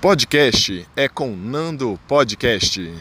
Podcast é com Nando Podcast.